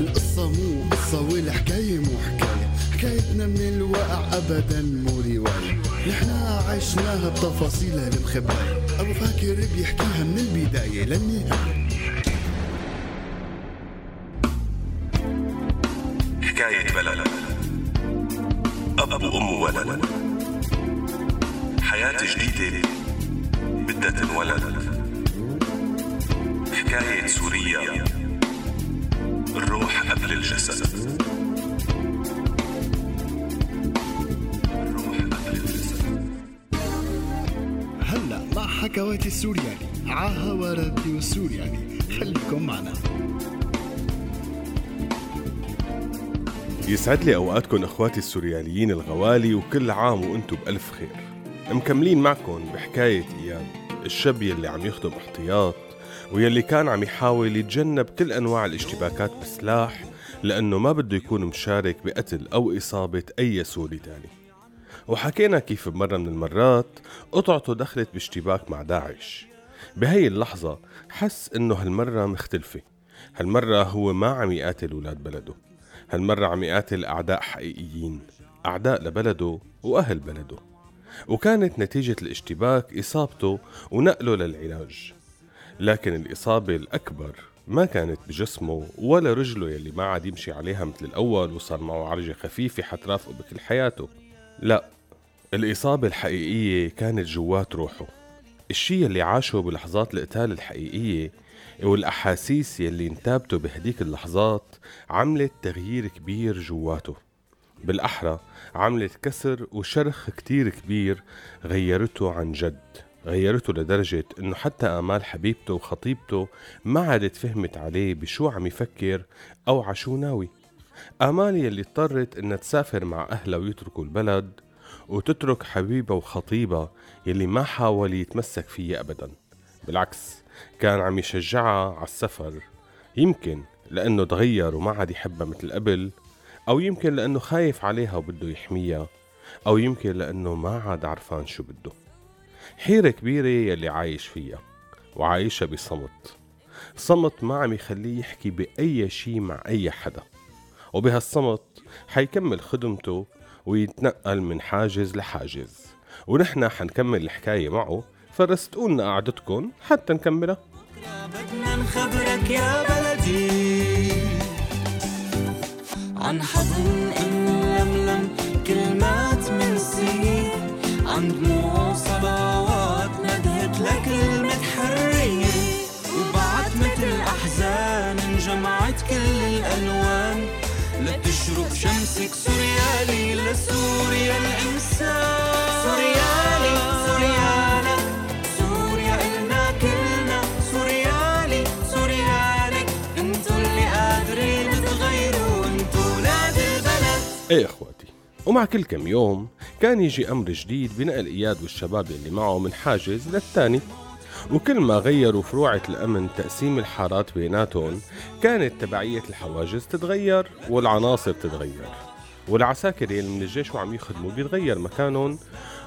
القصة مو قصة والحكاية مو حكاية. حكايتنا من الواقع أبدا مو رواية. نحنا عشناها بتفاصيلها المخباية أبو فاكر بيحكيها من البداية للنهاية. حكاية بلد. أب وأم ولد حياة جديدة. بدها تنولد حكاية سوريا الروح قبل الجسد. الروح قبل الجسد. هلا مع حكواتي السورياني عاها وراديو السورياني خليكم معنا. يسعد لي أوقاتكم إخواتي السورياليين الغوالي وكل عام وأنتم بألف خير. مكملين معكم بحكاية اياد الشاب يلي عم يخدم احتياط ويلي كان عم يحاول يتجنب كل أنواع الاشتباكات بسلاح لأنه ما بده يكون مشارك بقتل أو إصابة أي سوري تاني. وحكينا كيف بمرة من المرات قطعته دخلت باشتباك مع داعش. بهي اللحظة حس إنه هالمرة مختلفة. هالمرة هو ما عم يقاتل ولاد بلده. هالمرة عم يقاتل أعداء حقيقيين أعداء لبلده وأهل بلده. وكانت نتيجة الاشتباك إصابته ونقله للعلاج. لكن الإصابة الأكبر ما كانت بجسمه ولا رجله يلي ما عاد يمشي عليها مثل الأول وصار معه عرجة خفيفة حترافقه بكل حياته. لا الإصابة الحقيقية كانت جوات روحه. الشي اللي عاشه بلحظات القتال الحقيقية والأحاسيس يلي انتابته بهديك اللحظات عملت تغيير كبير جواته. بالأحرى عملت كسر وشرخ كتير كبير غيرته عن جد غيرته لدرجة إنه حتى آمال حبيبته وخطيبته ما عادت فهمت عليه بشو عم يفكر أو عشو ناوي. آمال يلي اضطرت إنها تسافر مع أهلها ويتركوا البلد وتترك حبيبها وخطيبها يلي ما حاول يتمسك فيها أبدا. بالعكس كان عم يشجعها على السفر. يمكن لأنه تغير وما عاد يحبها مثل قبل أو يمكن لأنه خايف عليها وبده يحميها أو يمكن لأنه ما عاد عرفان شو بده. حيرة كبيرة يلي عايش فيها وعايشها بصمت. صمت ما عم يخليه يحكي بأي شي مع أي حدا. وبهالصمت حيكمل خدمته ويتنقل من حاجز لحاجز. ونحن حنكمل الحكاية معه فرستقولنا قعدتكم حتى نكملها. بدنا نخبرك يا بلدي. عن حضن ام ومع كل كم يوم كان يجي أمر جديد بنقل اياد والشباب اللي معه من حاجز للتاني وكل ما غيروا فروعة الأمن تقسيم الحارات بيناتهم كانت تبعية الحواجز تتغير والعناصر تتغير والعساكر يلي من الجيش وعم يخدموا بيتغير مكانهم.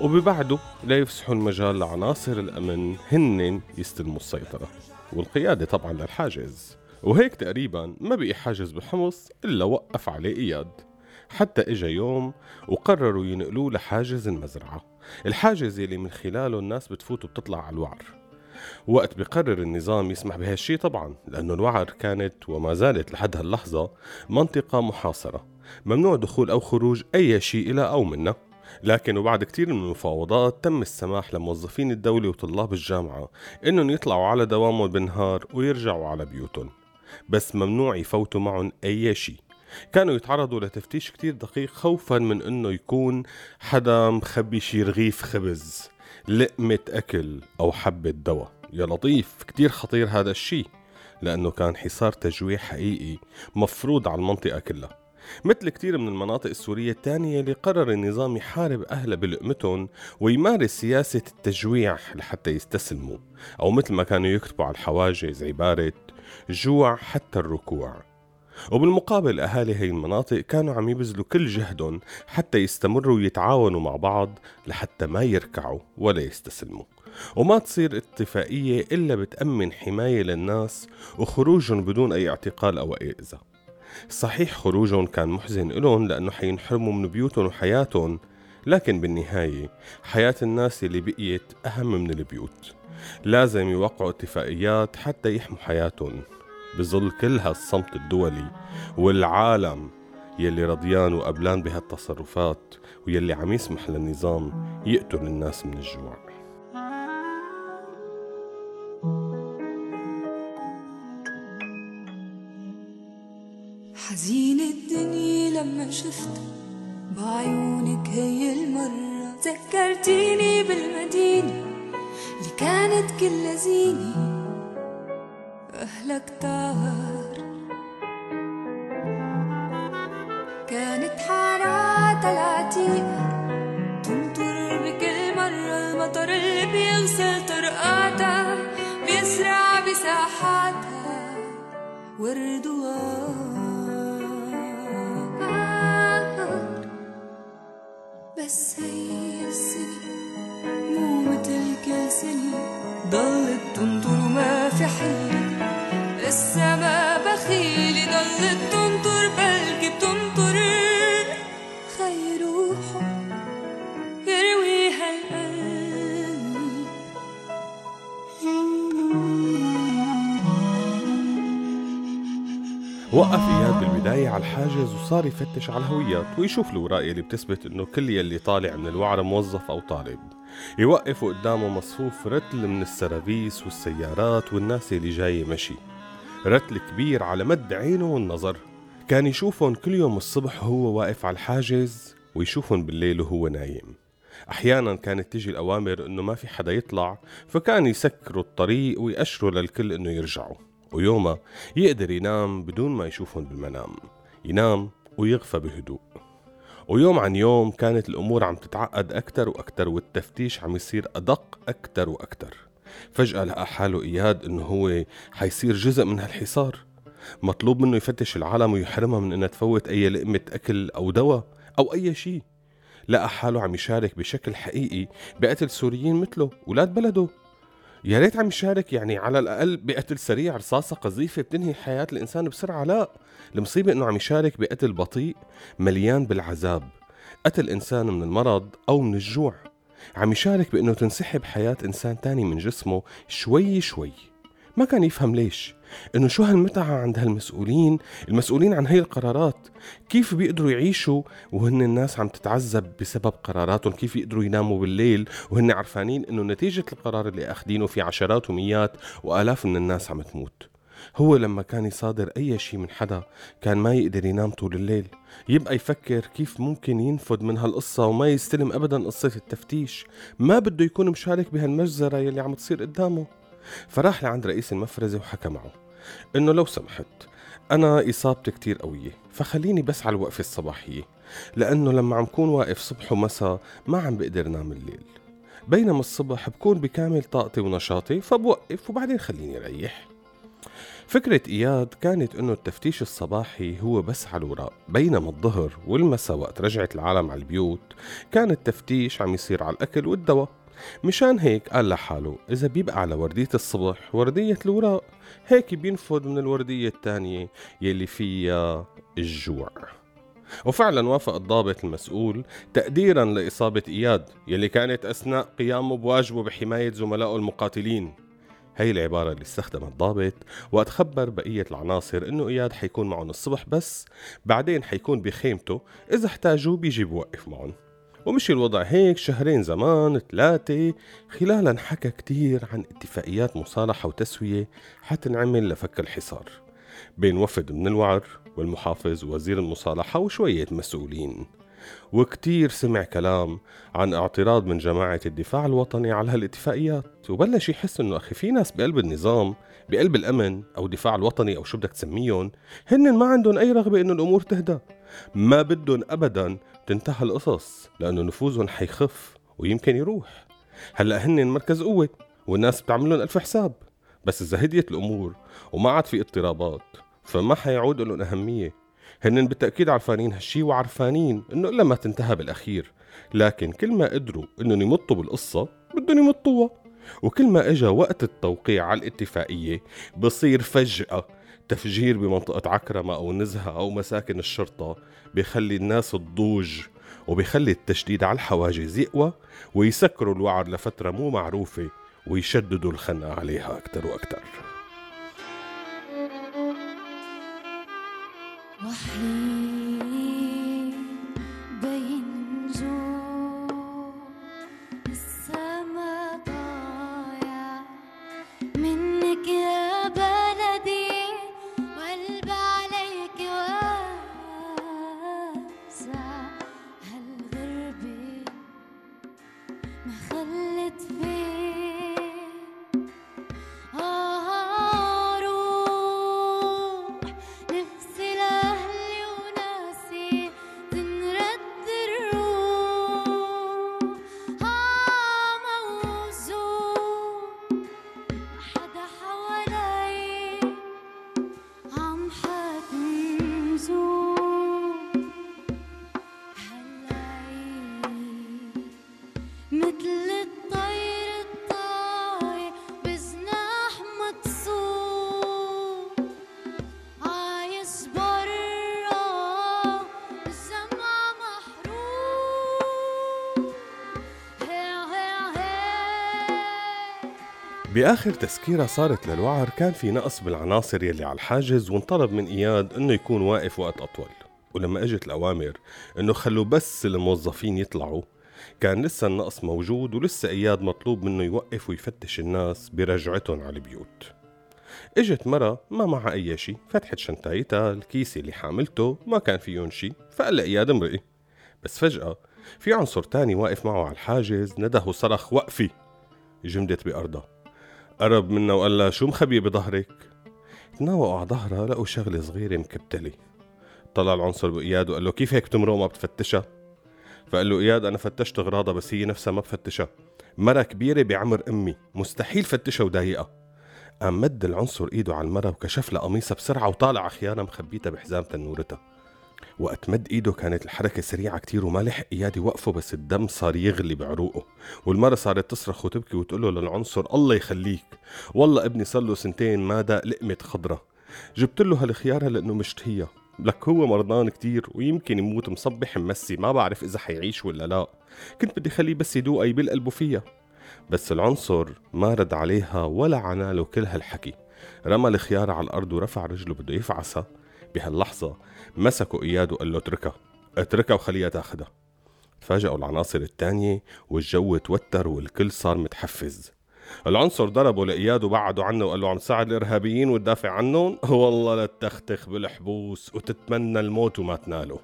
وببعده لا يفسحوا المجال لعناصر الأمن هن يستلموا السيطرة والقيادة طبعا للحاجز. وهيك تقريبا ما بقي حاجز بحمص إلا وقف عليه إياد. حتى إجا يوم وقرروا ينقلوه لحاجز المزرعة. الحاجز يلي من خلاله الناس بتفوت وبتطلع على الوعر. وقت بقرر النظام يسمح بهالشي طبعا لأنه الوعر كانت وما زالت لحد هاللحظة منطقة محاصرة ممنوع دخول أو خروج أي شيء إلى أو منها لكن وبعد كتير من المفاوضات تم السماح لموظفين الدولة وطلاب الجامعة إنهم يطلعوا على دوامهم بالنهار ويرجعوا على بيوتهم. بس ممنوع يفوتوا معهم أي شيء. كانوا يتعرضوا لتفتيش كتير دقيق خوفا من إنه يكون حدا مخبي شي رغيف خبز لقمة أكل أو حبة دواء. يا لطيف كتير خطير هذا الشي لأنه كان حصار تجويع حقيقي مفروض على المنطقة كلها. مثل كتير من المناطق السورية الثانية اللي قرر النظام يحارب أهلها بلقمتهم ويمارس سياسة التجويع لحتى يستسلموا أو مثل ما كانوا يكتبوا على الحواجز عبارة جوع حتى الركوع. وبالمقابل أهالي هي المناطق كانوا عم يبذلوا كل جهدهم حتى يستمروا ويتعاونوا مع بعض لحتى ما يركعوا ولا يستسلموا. وما تصير اتفاقية إلا بتأمن حماية للناس وخروجهم بدون أي اعتقال أو أي إذى صحيح خروجهم كان محزن إلهم لأنه حينحرموا من بيوتهم وحياتهم لكن بالنهاية حياة الناس اللي بقيت أهم من البيوت. لازم يوقعوا اتفاقيات حتى يحموا حياتهم. بظل كل هالصمت الدولي والعالم يلي رضيان وقبلان بهالتصرفات ويلي عم يسمح للنظام يقتل الناس من الجوع. حزينة الدنيا لما شفت بعيونك هي المرة. ذكرتيني بالمدينة اللي كانت كل أهلك كتار كانت حارات العتيقة تمطر بكل مرة المطر اللي بيغسل طرقاتها بيسرع بساحاتها ورد بس هي السنة مو متل كل سنة ضلت تنطر وما في حيلة وقف إياد بالبداية على الحاجز وصار يفتش على الهويات ويشوف الوراق اللي بتثبت إنه كل يلي طالع من الوعرة موظف أو طالب. يوقف قدامه مصفوف رتل من السرابيس والسيارات والناس اللي جاية مشي. رتل كبير على مد عينه والنظر. كان يشوفهم كل يوم الصبح وهو واقف على الحاجز ويشوفهم بالليل وهو نايم. أحيانا كانت تجي الأوامر إنه ما في حدا يطلع فكان يسكروا الطريق ويأشروا للكل إنه يرجعوا. ويومها يقدر ينام بدون ما يشوفهم بالمنام. ينام ويغفى بهدوء. ويوم عن يوم كانت الأمور عم تتعقد أكتر وأكتر والتفتيش عم يصير أدق أكتر وأكتر. فجأة لقى حاله إياد إنه هو حيصير جزء من هالحصار. مطلوب منه يفتش العالم ويحرمها من إنها تفوت أي لقمة أكل أو دواء أو أي شيء لقى حاله عم يشارك بشكل حقيقي بقتل سوريين مثله ولاد بلده. يا ريت عم يشارك يعني على الأقل بقتل سريع رصاصة قذيفة بتنهي حياة الإنسان بسرعة. لا المصيبة إنه عم يشارك بقتل بطيء مليان بالعذاب. قتل إنسان من المرض أو من الجوع. عم يشارك بإنه تنسحب حياة إنسان تاني من جسمه شوي شوي. ما كان يفهم ليش؟ إنه شو هالمتعة عند هالمسؤولين؟ المسؤولين عن هي القرارات. كيف بيقدروا يعيشوا وهن الناس عم تتعذب بسبب قراراتهم؟ كيف يقدروا يناموا بالليل وهن عرفانين إنه نتيجة القرار اللي أخدينه في عشرات ومئات وآلاف من الناس عم تموت؟ هو لما كان يصادر أي شيء من حدا كان ما يقدر ينام طول الليل. يبقى يفكر كيف ممكن ينفذ من هالقصة وما يستلم أبدا قصة التفتيش. ما بده يكون مشارك بهالمجزرة يلي عم تصير قدامه. فراح لعند رئيس المفرزة وحكى معه إنه لو سمحت أنا إصابتي كتير قوية فخليني بس على الوقفة الصباحية لأنه لما عم كون واقف صبح ومساء ما عم بقدر نام الليل. بينما الصبح بكون بكامل طاقتي ونشاطي فبوقف وبعدين خليني ريح فكرة إياد كانت إنه التفتيش الصباحي هو بس على الوراق. بينما الظهر والمساء وقت رجعت العالم على البيوت كان التفتيش عم يصير على الأكل والدواء. مشان هيك قال لحاله إذا بيبقى على وردية الصبح وردية الوراق هيك بينفذ من الوردية الثانية يلي فيها الجوع. وفعلا وافق الضابط المسؤول تقديرا لإصابة إياد يلي كانت أثناء قيامه بواجبه بحماية زملائه المقاتلين. هي العبارة اللي استخدمها الضابط وقت خبر بقية العناصر إنه إياد حيكون معهم الصبح بس بعدين حيكون بخيمته إذا احتاجوا بيجي بوقف معهم. ومشي الوضع هيك شهرين زمان ثلاثة. خلالها انحكى كتير عن اتفاقيات مصالحة وتسوية حتنعمل لفك الحصار بين وفد من الوعر والمحافظ ووزير المصالحة وشوية مسؤولين. وكتير سمع كلام عن اعتراض من جماعة الدفاع الوطني على هالاتفاقيات. وبلش يحس إنه أخي في ناس بقلب النظام بقلب الأمن أو الدفاع الوطني أو شو بدك تسميهم هن ما عندهم أي رغبة انه الأمور تهدى. ما بدهم ابدا تنتهى القصص لأنه نفوذهم حيخف ويمكن يروح. هلأ هن مركز قوة والناس بتعملهم ألف حساب. بس إذا هديت الأمور وما عاد في اضطرابات فما حيعود لهم أهمية. هن بالتأكيد عرفانين هالشي وعرفانين إنه إلا ما تنتهى بالأخير. لكن كل ما قدروا إنهم يمطوا بالقصة بدهم يمطوها. وكل ما إجا وقت التوقيع على الاتفاقية بصير فجأة تفجير بمنطقة عكرمة أو نزهة أو مساكن الشرطة بيخلي الناس تضوج وبيخلي التشديد على الحواجز يقوى ويسكروا الوعر لفترة مو معروفة ويشددوا الخنقة عليها أكتر وأكتر. وحيد بآخر تسكيرة صارت للوعر كان في نقص بالعناصر يلي على الحاجز وانطلب من إياد إنه يكون واقف وقت أطول. ولما إجت الأوامر إنه خلوا بس الموظفين يطلعوا كان لسه النقص موجود ولسه إياد مطلوب منه يوقف ويفتش الناس برجعتهم على البيوت. إجت مرة ما معها أي شي فتحت شنطايتها الكيس اللي حاملته ما كان فيهم شي فقال لإياد امرئي. بس فجأة في عنصر تاني واقف معه على الحاجز نده وصرخ وقفي! جمدت بأرضها. قرب منها وقال لها شو مخبي بظهرك؟ تناوقوا على ظهرها لقوا شغلة صغيرة مكبتلة طلع العنصر بإياد وقال له كيف هيك تمرق وما بتفتشها؟ فقال له إياد أنا فتشت أغراضها بس هي نفسها ما بفتشها مرة كبيرة بعمر أمي مستحيل فتشها وضايقها قام مد العنصر إيده على المرة وكشف لها قميصها بسرعة وطالع خيانة مخبيتها بحزام تنورتها وقت مد إيده كانت الحركة سريعة كتير وما لحق اياد يوقفه بس الدم صار يغلي بعروقه. والمرة صارت تصرخ وتبكي وتقول له للعنصر الله يخليك. والله ابني صار له سنتين ما داق لقمة خضرة. جبت له هالخيارة لأنه مشتهيها لك هو مرضان كتير ويمكن يموت مصبح ممسي ما بعرف إذا حيعيش ولا لا. كنت بدي خليه بس يدوقها يبل فيها بس العنصر ما رد عليها ولا عناله كل هالحكي. رمى الخيارة على الأرض ورفع رجله بده يفعسها بهاللحظة مسكوا إياد وقال له اتركها اتركها وخليها تاخدها. تفاجئوا العناصر التانية والجو توتر والكل صار متحفز. العنصر ضربه لإياد وبعده عنه وقال له عم تساعد الإرهابيين وتدافع عنهم؟ والله لا تختخ بالحبوس وتتمنى الموت وما تناله.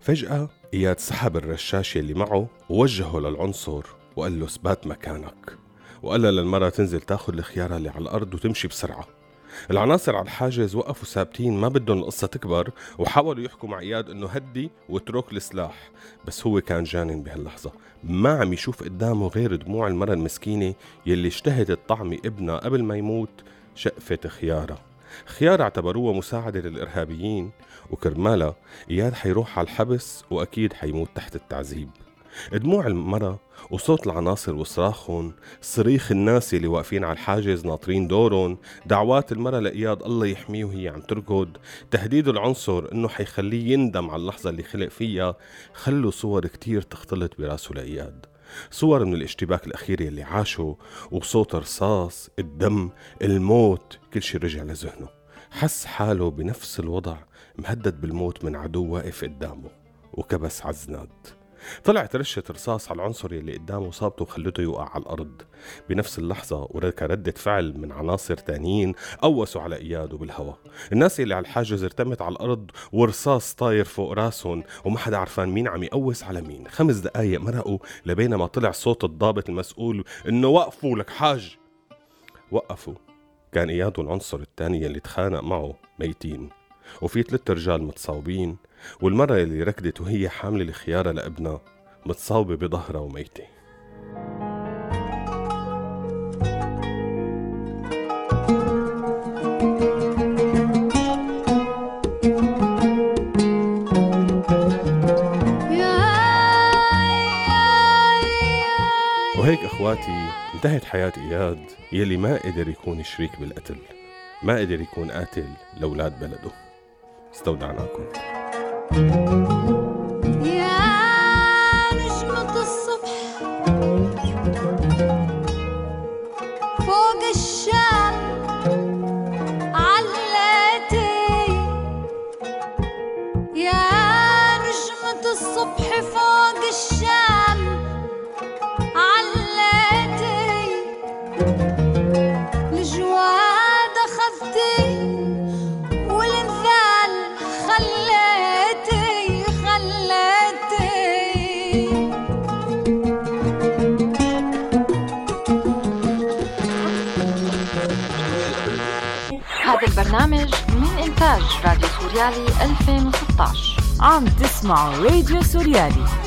فجأة إياد سحب الرشاش اللي معه ووجهه للعنصر وقال له اثبات مكانك. وقال للمرة تنزل تاخد الخيارة اللي على الأرض وتمشي بسرعة. العناصر على الحاجز وقفوا ثابتين ما بدهم القصة تكبر وحاولوا يحكوا مع إياد إنه هدي واترك السلاح. بس هو كان جانن بهاللحظة. ما عم يشوف قدامه غير دموع المرة المسكينة يلي اشتهت طعم ابنها قبل ما يموت شقفة خيارة. خيار اعتبروها مساعدة للإرهابيين. وكرمالها إياد حيروح على الحبس وأكيد حيموت تحت التعذيب. دموع المرة وصوت العناصر وصراخهم صريخ الناس اللي واقفين على الحاجز ناطرين دورهم دعوات المرة لإياد الله يحميه وهي عم تركض تهديد العنصر إنه حيخليه يندم على اللحظة اللي خلق فيها خلوا صور كتير تختلط براسه لإياد. صور من الاشتباك الأخير اللي عاشه وصوت رصاص الدم الموت كل شي رجع لذهنه. حس حاله بنفس الوضع مهدد بالموت من عدو واقف قدامه وكبس على الزناد. طلعت رشة رصاص على العنصر اللي قدامه صابته وخلته يوقع على الأرض. بنفس اللحظة وكردة فعل من عناصر تانيين قوسوا على إياد بالهواء. الناس اللي على الحاجز ارتمت على الأرض ورصاص طاير فوق راسهم وما حدا عرفان مين عم يقوس على مين. خمس دقايق مرقوا لبينما طلع صوت الضابط المسؤول إنه وقفوا لك حاج. وقفوا. كان إياد والعنصر الثاني اللي تخانق معه ميتين. وفي ثلاث رجال متصاوبين والمرة اللي ركضت وهي حاملة الخيارة لابنها متصاوبة بظهرها وميتة. وهيك أخواتي انتهت حياة إياد يلي ما قدر يكون شريك بالقتل ما قدر يكون قاتل لأولاد بلده. استودعناكم. برنامج من إنتاج؟ راديو سوريالي 2016 عم تسمعوا راديو سوريالي.